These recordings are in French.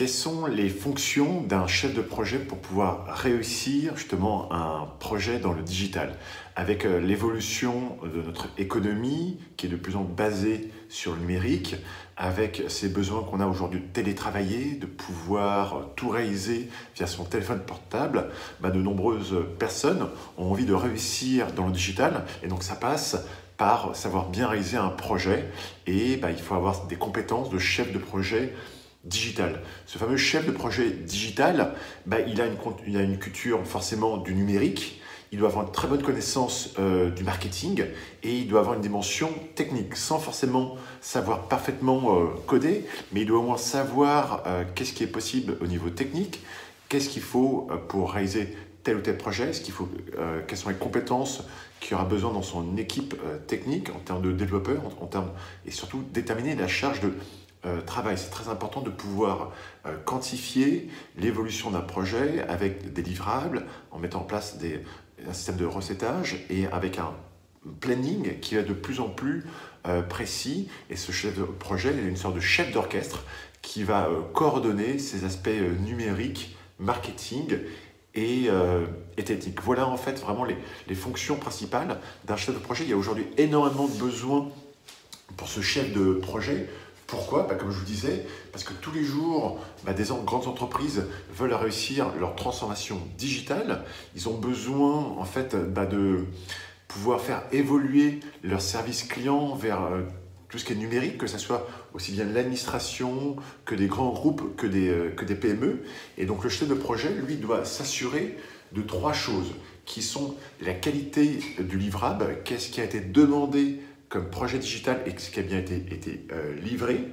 Quelles sont les fonctions d'un chef de projet pour pouvoir réussir justement un projet dans le digital? Avec euh, l'évolution de notre économie qui est de plus en plus basée sur le numérique, avec ces besoins qu'on a aujourd'hui de télétravailler, de pouvoir tout réaliser via son téléphone portable, bah, de nombreuses personnes ont envie de réussir dans le digital. Et donc ça passe par savoir bien réaliser un projet. Et bah, il faut avoir des compétences de chef de projet digital. Ce fameux chef de projet digital, bah, il, a une, culture forcément du numérique, il doit avoir une très bonne connaissance euh, du marketing et il doit avoir une dimension technique, sans forcément savoir parfaitement euh, coder, mais il doit au moins savoir euh, qu'est-ce qui est possible au niveau technique, qu'est-ce qu'il faut pour réaliser tel ou tel projet, ce quelles sont les compétences qu'il aura besoin dans son équipe technique en termes de développeurs, en termes, et surtout déterminer la charge de euh, travail. C'est très important de pouvoir euh, quantifier l'évolution d'un projet avec des livrables, en mettant en place un système de recettage et avec un planning qui va de plus en plus euh, précis. Et ce chef de projet est une sorte de chef d'orchestre qui va coordonner ces aspects numériques, marketing et, technique. Voilà en fait vraiment les fonctions principales d'un chef de projet. Il y a aujourd'hui énormément de besoins pour ce chef de projet pourquoi bah, Comme je vous disais, parce que tous les jours, bah, des grandes entreprises veulent réussir leur transformation digitale. Ils ont besoin en fait bah, de pouvoir faire évoluer leur service client vers euh, tout ce qui est numérique, que ce soit aussi bien l'administration que des grands groupes, que des, euh, que des PME. Et donc le chef de projet, lui, doit s'assurer de trois choses qui sont la qualité du livrable, qu'est-ce qui a été demandé comme projet digital et ce qui a bien été, été euh, livré.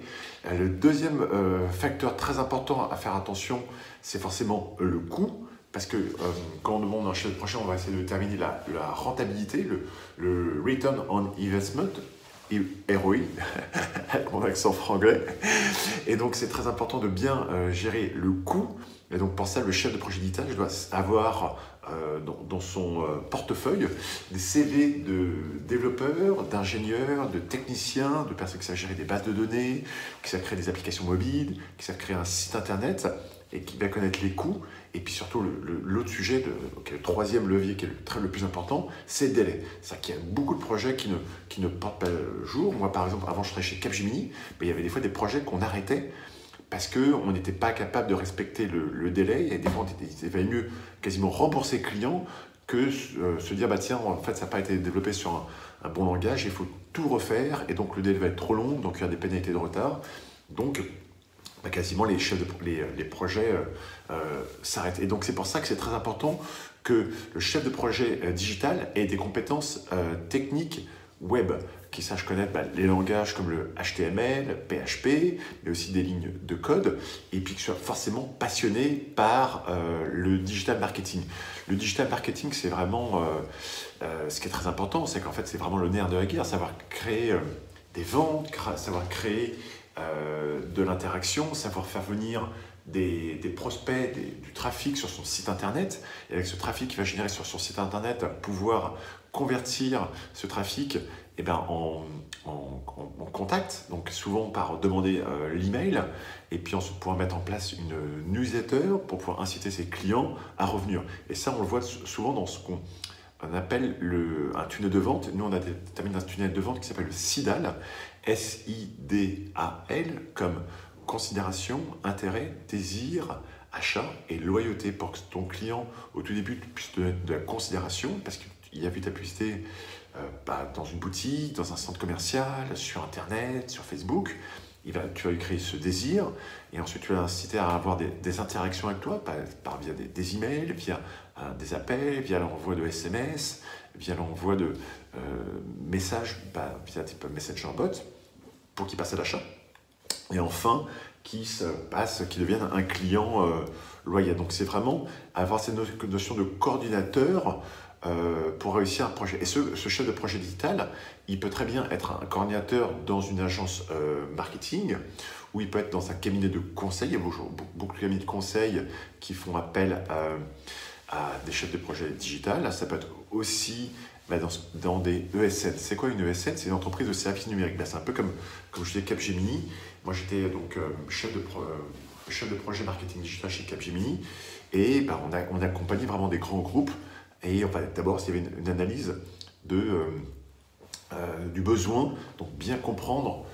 Euh, le deuxième euh, facteur très important à faire attention, c'est forcément le coût. Parce que quand on demande un chef de projet, on va essayer de déterminer la, rentabilité, le, Return on Investment, ROI, avec mon accent franglais. Et donc c'est très important de bien gérer le coût. Et donc pour ça, le chef de projet digital doit avoir euh, dans, son euh, portefeuille des CV de développeurs, d'ingénieurs, de techniciens, de personnes qui savent gérer des bases de données, qui savent créer des applications mobiles, qui savent créer un site internet et qui va connaître les coûts. Et puis surtout, l'autre sujet, le troisième levier qui est le, très, le plus important, c'est le délai. C'est-à-dire qu'il y a beaucoup de projets qui ne, qui ne portent pas le jour. Moi, par exemple, avant, je travaillais chez Capgemini, mais il y avait des fois des projets qu'on arrêtait parce qu'on n'était pas capable de respecter le, délai et des fois il valait mieux quasiment rembourser le client que euh, se dire bah tiens en fait ça n'a pas été développé sur un, bon langage il faut tout refaire et donc le délai va être trop long donc il y a des pénalités de retard. Donc bah, quasiment les chefs de les, les projets euh, euh, s'arrêtent. Et donc c'est pour ça que c'est très important que le chef de projet digital ait des compétences techniques web, qui sache connaître bah, les langages comme le HTML, PHP, mais aussi des lignes de code, et puis qui soit forcément passionné par euh, le digital marketing. Le digital marketing, c'est vraiment euh, euh, ce qui est très important, c'est qu'en fait, c'est vraiment le nerf de la guerre, savoir créer des ventes, savoir créer de l'interaction, savoir faire venir des, prospects, du trafic sur son site internet, et avec ce trafic qui va générer sur son site internet, pouvoir convertir ce trafic eh ben, en, contact, donc souvent par demander euh, l'email, et puis ensuite pouvoir mettre en place une newsletter pour pouvoir inciter ses clients à revenir. Et ça, on le voit souvent dans ce qu'on appelle le, un tunnel de vente. Nous, on a déterminé un tunnel de vente qui s'appelle le SIDAL, S-I-D-A-L, comme considération, intérêt, désir, achat et loyauté pour que ton client, au tout début, puisse te donner de la considération, parce que il a vu ta publicité euh, bah, dans une boutique, dans un centre commercial, sur Internet, sur Facebook. Il va, tu vas lui créer ce désir et ensuite tu vas l'inciter à avoir des, interactions avec toi par, via des, emails, via euh, des appels, via l'envoi de SMS, via l'envoi de euh, messages bah, via type Messenger bot pour qu'il passe à l'achat. Et enfin, qui se passe, qui devienne un client loyal. Donc c'est vraiment avoir cette notion de coordinateur euh, pour réussir un projet. Et ce, chef de projet digital, il peut très bien être un coordinateur dans une agence euh, marketing, ou il peut être dans un cabinet de conseil. Il y a beaucoup de cabinets de conseil qui font appel à, des chefs de projet digital. Ça peut être aussi bah, dans, des ESN. C'est quoi une ESN C'est une entreprise de services numériques. Bah, c'est un peu comme, comme je disais Capgemini. Moi, j'étais donc euh, chef de chef de projet marketing digital chez Capgemini. Et bah, on, a, on a accompagné vraiment des grands groupes. Et d'abord, il y avait une, analyse de, du besoin, donc bien comprendre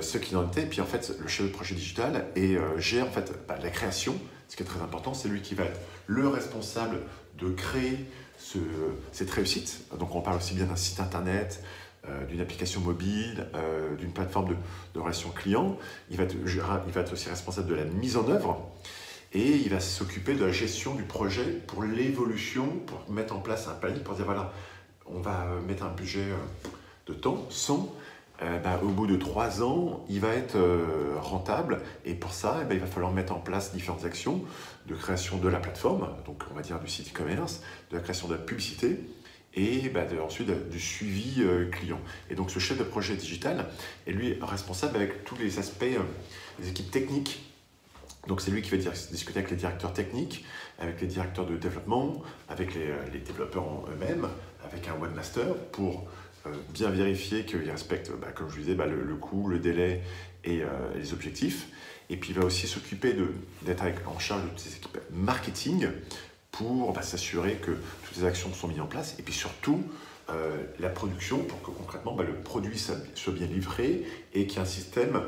ce qu'il en était. Puis en fait, le chef de projet digital et, gère en fait, bah, la création. Ce qui est très important, c'est lui qui va être le responsable de créer cette réussite. Donc on parle aussi bien d'un site internet, euh, d'une application mobile, euh, d'une plateforme de, relations clients. Il va, être, aussi responsable de la mise en œuvre et il va s'occuper de la gestion du projet pour l'évolution, pour mettre en place un panier, pour dire voilà, on va mettre un budget euh, de temps, sans bah, au bout de trois ans, il va être rentable. Et pour ça, eh ben, il va falloir mettre en place différentes actions de création de la plateforme, donc on va dire du site e-commerce, de la création de la publicité, et bah, ensuite du suivi euh, client. Et donc ce chef de projet digital est lui responsable avec tous les aspects euh, des équipes techniques. Donc c'est lui qui va discuter avec les directeurs techniques, avec les directeurs de développement, avec les, euh, développeurs eux-mêmes, avec un webmaster pour bien vérifier qu'ils respectent, bah, comme je disais, bah, le, coût, le délai et les objectifs. Et puis il va aussi s'occuper d'être en charge de ces équipes marketing pour bah, s'assurer que toutes les actions sont mises en place. Et puis surtout euh, la production pour que concrètement bah, le produit soit bien livré et qu'il y ait un système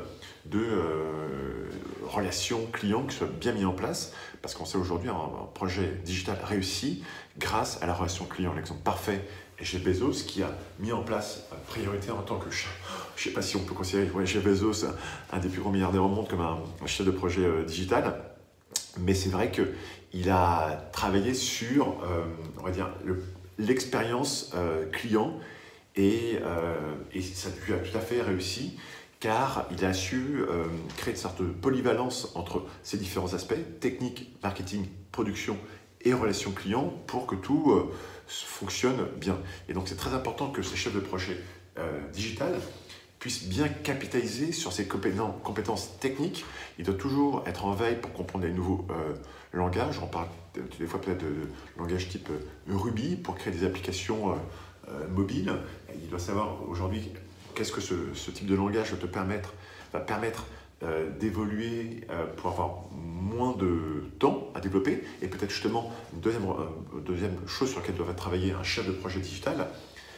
de euh, relations clients qui soit bien mis en place. Parce qu'on sait aujourd'hui un, projet digital réussi grâce à la relation client. L'exemple parfait est chez Bezos qui a mis en place une priorité en tant que je ne sais pas si on peut considérer chez Bezos un, des plus grands milliardaires au monde comme un, chef de projet euh, digital mais c'est vrai qu'il a travaillé sur, euh, l'expérience euh, client et, euh, et, ça lui a tout à fait réussi car il a su créer une sorte de polyvalence entre ces différents aspects, technique, marketing, production et relations clients pour que tout fonctionne bien. Et donc c'est très important que ces chefs de projet digital puisse bien capitaliser sur ses compétences techniques. Il doit toujours être en veille pour comprendre les nouveaux euh, langages. On parle des fois peut-être de, langage type euh, Ruby pour créer des applications euh, mobiles. Il doit savoir aujourd'hui qu'est-ce que ce, type de langage va te permettre, va permettre d'évoluer pour avoir moins de temps à développer. Et peut-être justement, une deuxième, deuxième chose sur laquelle doit travailler un chef de projet digital,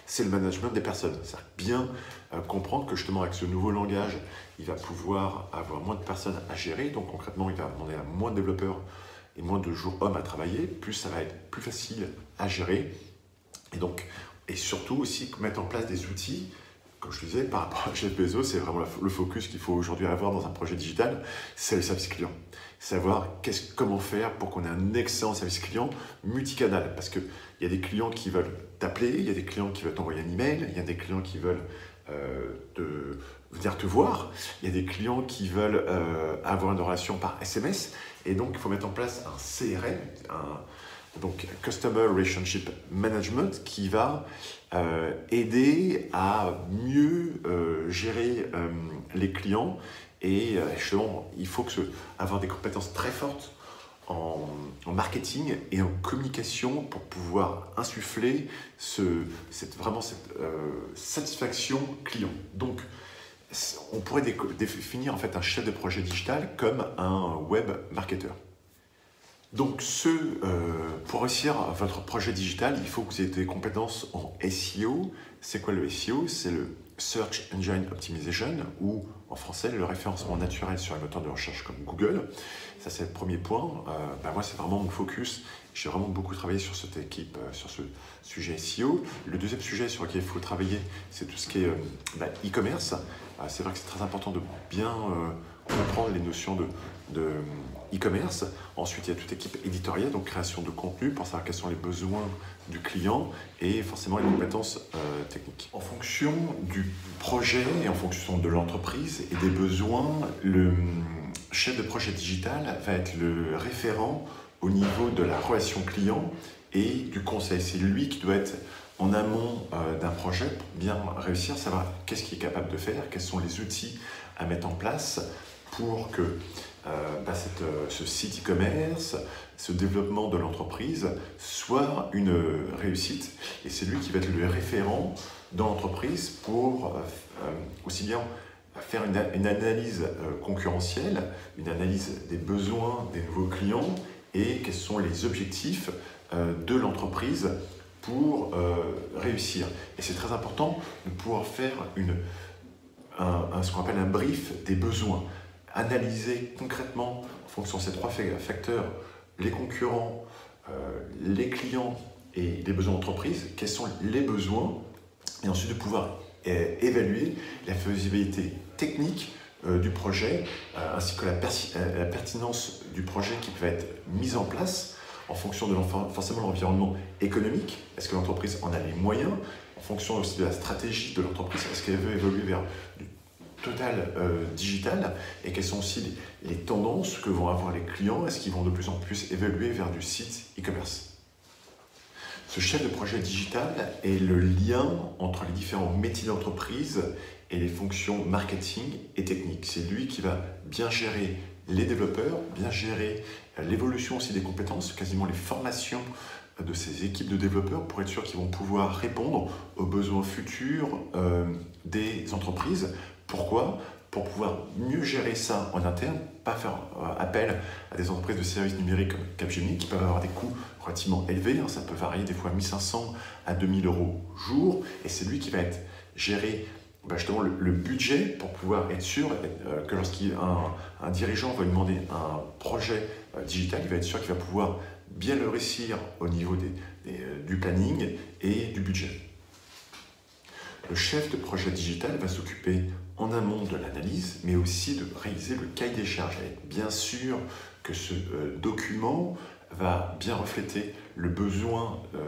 c'est le management des personnes. C'est bien euh, comprendre que justement avec ce nouveau langage, il va pouvoir avoir moins de personnes à gérer. Donc concrètement, il va demander à moins de développeurs et moins de jours hommes à travailler. Plus ça va être plus facile à gérer. Et donc, et surtout aussi mettre en place des outils comme je disais, par rapport à Jeff c'est vraiment le focus qu'il faut aujourd'hui avoir dans un projet digital, c'est le service client. Savoir comment faire pour qu'on ait un excellent service client multicanal. Parce qu'il y a des clients qui veulent t'appeler, il y a des clients qui veulent t'envoyer un email, il y a des clients qui veulent euh, venir te voir, il y a des clients qui veulent euh, avoir une relation par SMS. Et donc, il faut mettre en place un CRM, un, donc Customer Relationship Management, qui va euh, aider à mieux euh, gérer euh, les clients. Et justement, il faut avoir des compétences très fortes en, marketing et en communication pour pouvoir insuffler ce, cette, vraiment cette satisfaction client. Donc, on pourrait définir en fait un chef de projet digital comme un web marketeur. Donc, euh, pour réussir votre projet digital, il faut que vous ayez des compétences en SEO. C'est quoi le SEO C'est le Search Engine Optimization, ou en français, le référencement naturel sur les moteurs de recherche comme Google. Ça, c'est le premier point. Euh, bah, moi, c'est vraiment mon focus. J'ai vraiment beaucoup travaillé sur cette équipe, euh, sur ce sujet SEO. Le deuxième sujet sur lequel il faut travailler, c'est tout ce qui est bah, e-commerce. c'est vrai que c'est très important de bien comprendre les notions de, de e-commerce. Ensuite, il y a toute équipe éditoriale, donc création de contenu pour savoir quels sont les besoins du client et forcément les compétences euh, techniques. En fonction du projet et en fonction de l'entreprise et des besoins, le chef de projet digital va être le référent au niveau de la relation client et du conseil. C'est lui qui doit être en amont euh, d'un projet pour bien réussir, savoir qu'est-ce qu'il est capable de faire, quels sont les outils à mettre en place pour que bah, euh, ce site e-commerce, ce développement de l'entreprise soit une réussite. Et c'est lui qui va être le référent dans l'entreprise pour euh, aussi bien faire une, analyse concurrentielle, une analyse des besoins des nouveaux clients et quels sont les objectifs de l'entreprise pour réussir. Et c'est très important de pouvoir faire une, un, ce qu'on appelle un brief des besoins, analyser concrètement en fonction de ces trois facteurs, les concurrents, les clients et les besoins d'entreprise, quels sont les besoins, et ensuite de pouvoir euh, évaluer la faisabilité technique euh, du projet, euh, ainsi que la, pertinence du projet qui peut être mis en place en fonction de forcément l'environnement économique, est-ce que l'entreprise en a les moyens, en fonction aussi de la stratégie de l'entreprise, est-ce qu'elle veut évoluer vers total digital, et quelles sont aussi les tendances que vont avoir les clients, est-ce qu'ils vont de plus en plus évoluer vers du site e-commerce? Ce chef de projet digital est le lien entre les différents métiers d'entreprise et les fonctions marketing et technique. C'est lui qui va bien gérer les développeurs, bien gérer l'évolution aussi des compétences, quasiment les formations de ces équipes de développeurs pour être sûr qu'ils vont pouvoir répondre aux besoins futurs euh, des entreprises. Pourquoi Pour pouvoir mieux gérer ça en interne, pas faire euh, appel à des entreprises de services numériques comme Capgemini qui peuvent avoir des coûts relativement élevé, hein, ça peut varier des fois 1500 à 2000 euros jour, et c'est lui qui va être géré bah, justement le, budget pour pouvoir être sûr euh, que lorsqu'un un dirigeant va lui demander un projet euh, digital, il va être sûr qu'il va pouvoir bien le réussir au niveau du planning et du budget. Le chef de projet digital va s'occuper en amont de l'analyse, mais aussi de réaliser le cahier des charges, être bien sûr que ce document va bien refléter le besoin euh,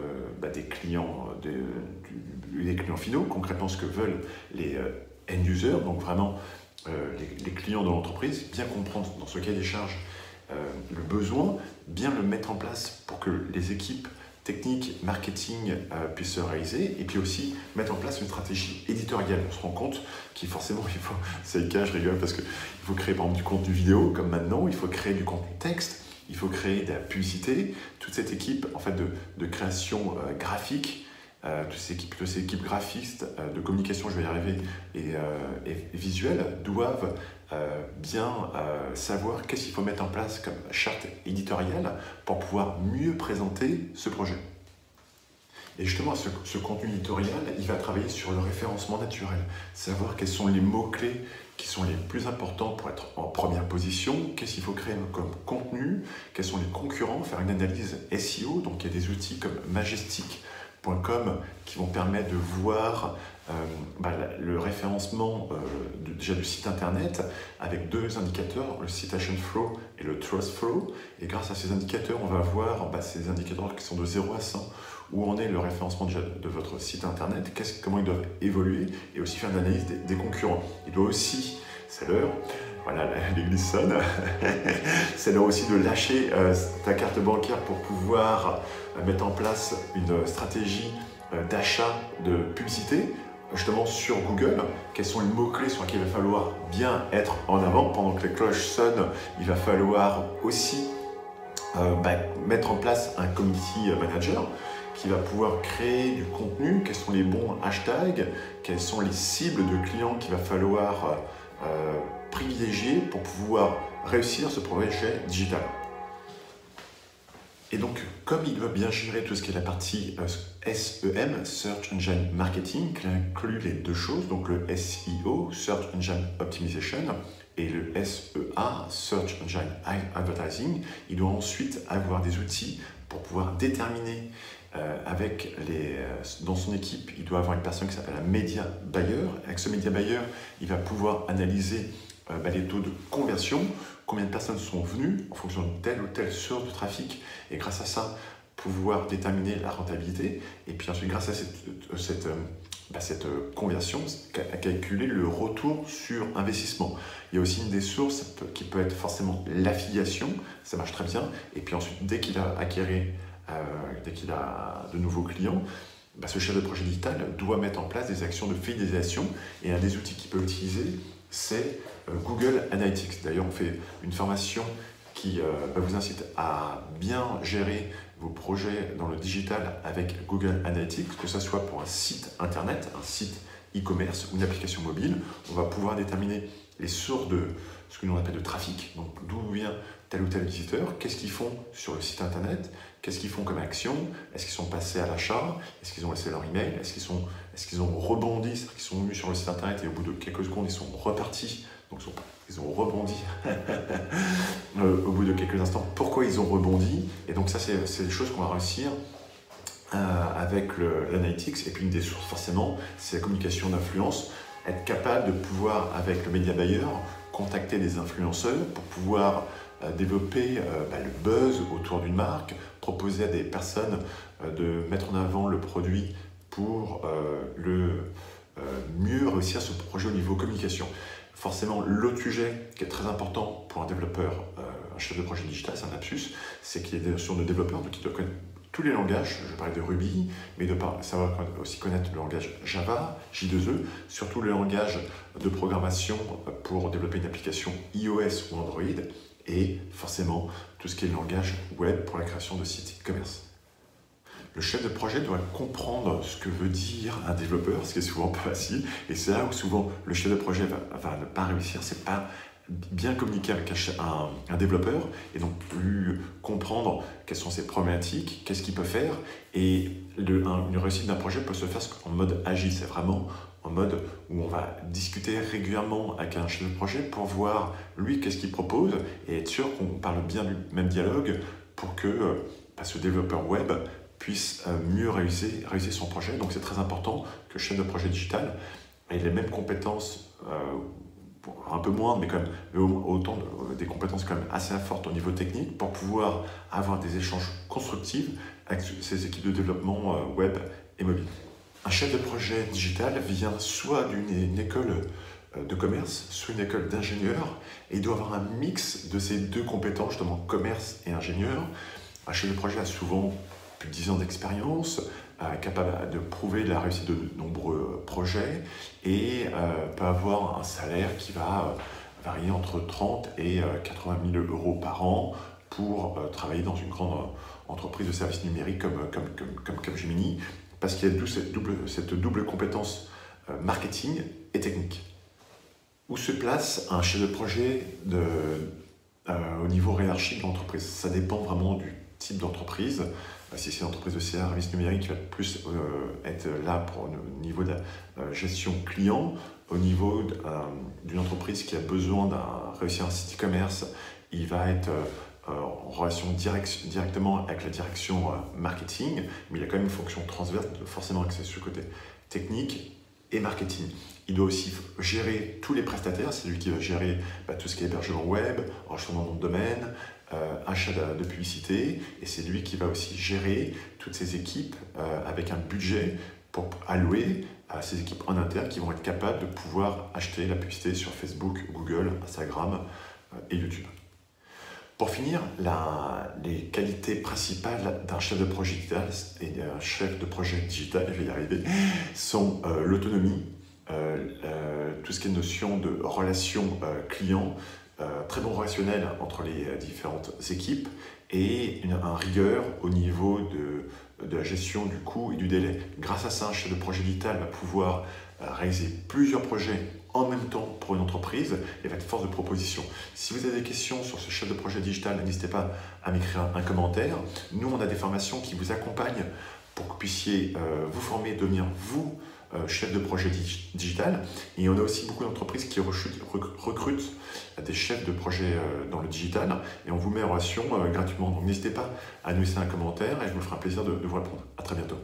bah, des, clients, des, clients finaux, concrètement ce que veulent les euh, end-users, donc vraiment euh, les, clients de l'entreprise, bien comprendre dans ce cas des charges le besoin, bien le mettre en place pour que les équipes techniques, marketing puissent se réaliser, et puis aussi mettre en place une stratégie éditoriale. On se rend compte qu'il forcément, il faut, c'est le cas, je rigole, parce qu'il faut créer par exemple du contenu vidéo, comme maintenant, il faut créer du contenu texte, il faut créer de la publicité. Toute cette équipe en fait, de, création euh, graphique, euh, toutes, ces équipes, graphistes euh, de communication, je vais y arriver, et, et visuelles, doivent bien savoir qu'est-ce qu'il faut mettre en place comme charte éditoriale pour pouvoir mieux présenter ce projet. Et justement, ce, ce, contenu éditorial, il va travailler sur le référencement naturel, savoir quels sont les mots-clés qui sont les plus importants pour être en première position, qu'est-ce qu'il faut créer comme contenu, quels sont les concurrents, faire une analyse SEO, donc il y a des outils comme qui vont permettre de voir euh, bah, le référencement euh, déjà du site internet avec deux indicateurs, le citation flow et le trust flow. Et grâce à ces indicateurs, on va voir bah, ces indicateurs qui sont de 0 à 100 où en est le référencement de votre site internet, comment ils doivent évoluer et aussi faire une analyse des, concurrents. Il doit aussi, c'est l'heure, voilà, l'église sonne, c'est l'heure aussi de lâcher euh, ta carte bancaire pour pouvoir mettre en place une stratégie d'achat de publicité justement sur Google, quels sont les mots-clés sur lesquels il va falloir bien être en avant. Pendant que les cloches sonnent, il va falloir aussi euh, bah, mettre en place un community manager qui va pouvoir créer du contenu, quels sont les bons hashtags, quelles sont les cibles de clients qu'il va falloir euh, privilégier pour pouvoir réussir ce projet digital. Et donc, comme il doit bien gérer tout ce qui est la partie euh, SEM, Search Engine Marketing, qui inclut les deux choses, donc le SEO, Search Engine Optimization, et le SEA, Search Engine Advertising, il doit ensuite avoir des outils pour pouvoir déterminer euh, avec les, euh, dans son équipe, il doit avoir une personne qui s'appelle un média buyer. Avec ce média buyer, il va pouvoir analyser bah, les taux de conversion, combien de personnes sont venues en fonction de telle ou telle source de trafic, et grâce à ça, pouvoir déterminer la rentabilité, et puis ensuite, grâce à cette, cette, euh, bah, cette conversion, calculer le retour sur investissement. Il y a aussi une des sources qui peut être forcément l'affiliation, ça marche très bien, et puis ensuite, dès qu'il a acquéré, euh, dès qu'il a de nouveaux clients, bah, ce chef de projet digital doit mettre en place des actions de fidélisation, et un des outils qu'il peut utiliser, c'est euh, Google Analytics. D'ailleurs, on fait une formation qui euh, vous incite à bien gérer vos projets dans le digital avec Google Analytics, que ce soit pour un site internet, un site e-commerce ou une application mobile, on va pouvoir déterminer les sources de ce que l'on appelle de trafic, donc d'où vient tel ou tel visiteur, qu'est-ce qu'ils font sur le site internet, qu'est-ce qu'ils font comme action, est-ce qu'ils sont passés à l'achat, est-ce qu'ils ont laissé leur email, est-ce qu'ils sont, est qu'ils ont rebondi, c'est-à-dire qu'ils sont venus sur le site internet et au bout de quelques secondes ils sont repartis, donc ils ont rebondi euh, au bout de quelques instants. Pourquoi ils ont rebondi? Et donc ça c'est des choses qu'on va réussir euh, avec l'analytics. Et puis une des sources forcément, c'est la communication d'influence, être capable de pouvoir avec le média buyer contacter des influenceurs pour pouvoir développer euh, bah, le buzz autour d'une marque, proposer à des personnes euh, de mettre en avant le produit pour euh, le mieux réussir ce projet au niveau communication. Forcément, l'autre sujet qui est très important pour un développeur, un chef de projet digital, c'est un lapsus, c'est qu'il des notions de développeur, donc il doit connaître tous les langages, je parlais de Ruby, mais de savoir aussi connaître le langage Java, J2E, surtout le langage de programmation pour développer une application iOS ou Android, et forcément tout ce qui est le langage web pour la création de sites e-commerce. Le chef de projet doit comprendre ce que veut dire un développeur, ce qui est souvent pas facile, et c'est là où souvent le chef de projet va, ne pas réussir, c'est pas bien communiquer avec un, développeur et donc plus comprendre quelles sont ses problématiques, qu'est-ce qu'il peut faire. Et une réussite d'un projet peut se faire en mode agile, c'est vraiment en mode où on va discuter régulièrement avec un chef de projet pour voir lui qu'est-ce qu'il propose et être sûr qu'on parle bien du même dialogue pour que euh, bah, ce développeur web puisse euh, mieux réussir, son projet. Donc c'est très important que le chef de projet digital ait les mêmes compétences, euh, un peu moins, mais quand même autant des compétences quand même assez fortes au niveau technique pour pouvoir avoir des échanges constructifs avec ses équipes de développement web et mobile. Un chef de projet digital vient soit d'une école euh, de commerce, soit une école d'ingénieur, et il doit avoir un mix de ces deux compétences, justement commerce et ingénieur. Un chef de projet a souvent plus de 10 ans d'expérience, euh, capable de prouver la réussite de nombreux projets, et euh, peut avoir un salaire qui va varier entre 30 et 80 000 euros par an pour travailler dans une grande entreprise de services numériques comme, comme, comme, comme Capgemini, parce qu'il y a cette double, cette double compétence euh, marketing et technique. Où se place un chef de projet euh, au niveau hiérarchique de l'entreprise? Ça dépend vraiment du type d'entreprise. Euh, si c'est une entreprise de service numérique, il va plus être là pour le niveau de la gestion client. Au niveau d'une entreprise qui a besoin de réussir un site e-commerce, il va être en relation directement avec la direction euh, marketing, mais il a quand même une fonction transverse, forcément axée sur le côté technique et marketing. Il doit aussi gérer tous les prestataires, c'est lui qui va gérer bah, tout ce qui est hébergement web, enregistrement de domaine, euh, achat de, publicité, et c'est lui qui va aussi gérer toutes ces équipes avec un budget pour allouer à ces équipes en interne qui vont être capables de pouvoir acheter la publicité sur Facebook, Google, Instagram et YouTube. Pour finir, les qualités principales d'un chef de projet digital et d'un chef de projet digital, je sont euh, l'autonomie, euh, tout ce qui est notion de relation euh, client, très bon relationnel entre les différentes équipes et une, un rigueur au niveau de, de, la gestion du coût et du délai. Grâce à ça, un chef de projet digital va pouvoir réaliser plusieurs projets en même temps pour une entreprise et va être force de proposition. Si vous avez des questions sur ce chef de projet digital, n'hésitez pas à m'écrire un commentaire. Nous, on a des formations qui vous accompagnent pour que vous puissiez euh, vous former, devenir vous euh, chef de projet digital. Et on a aussi beaucoup d'entreprises qui recrutent des chefs de projet euh, dans le digital et on vous met en relation gratuitement. Donc n'hésitez pas à nous laisser un commentaire et je me ferai un plaisir de, vous répondre. À très bientôt.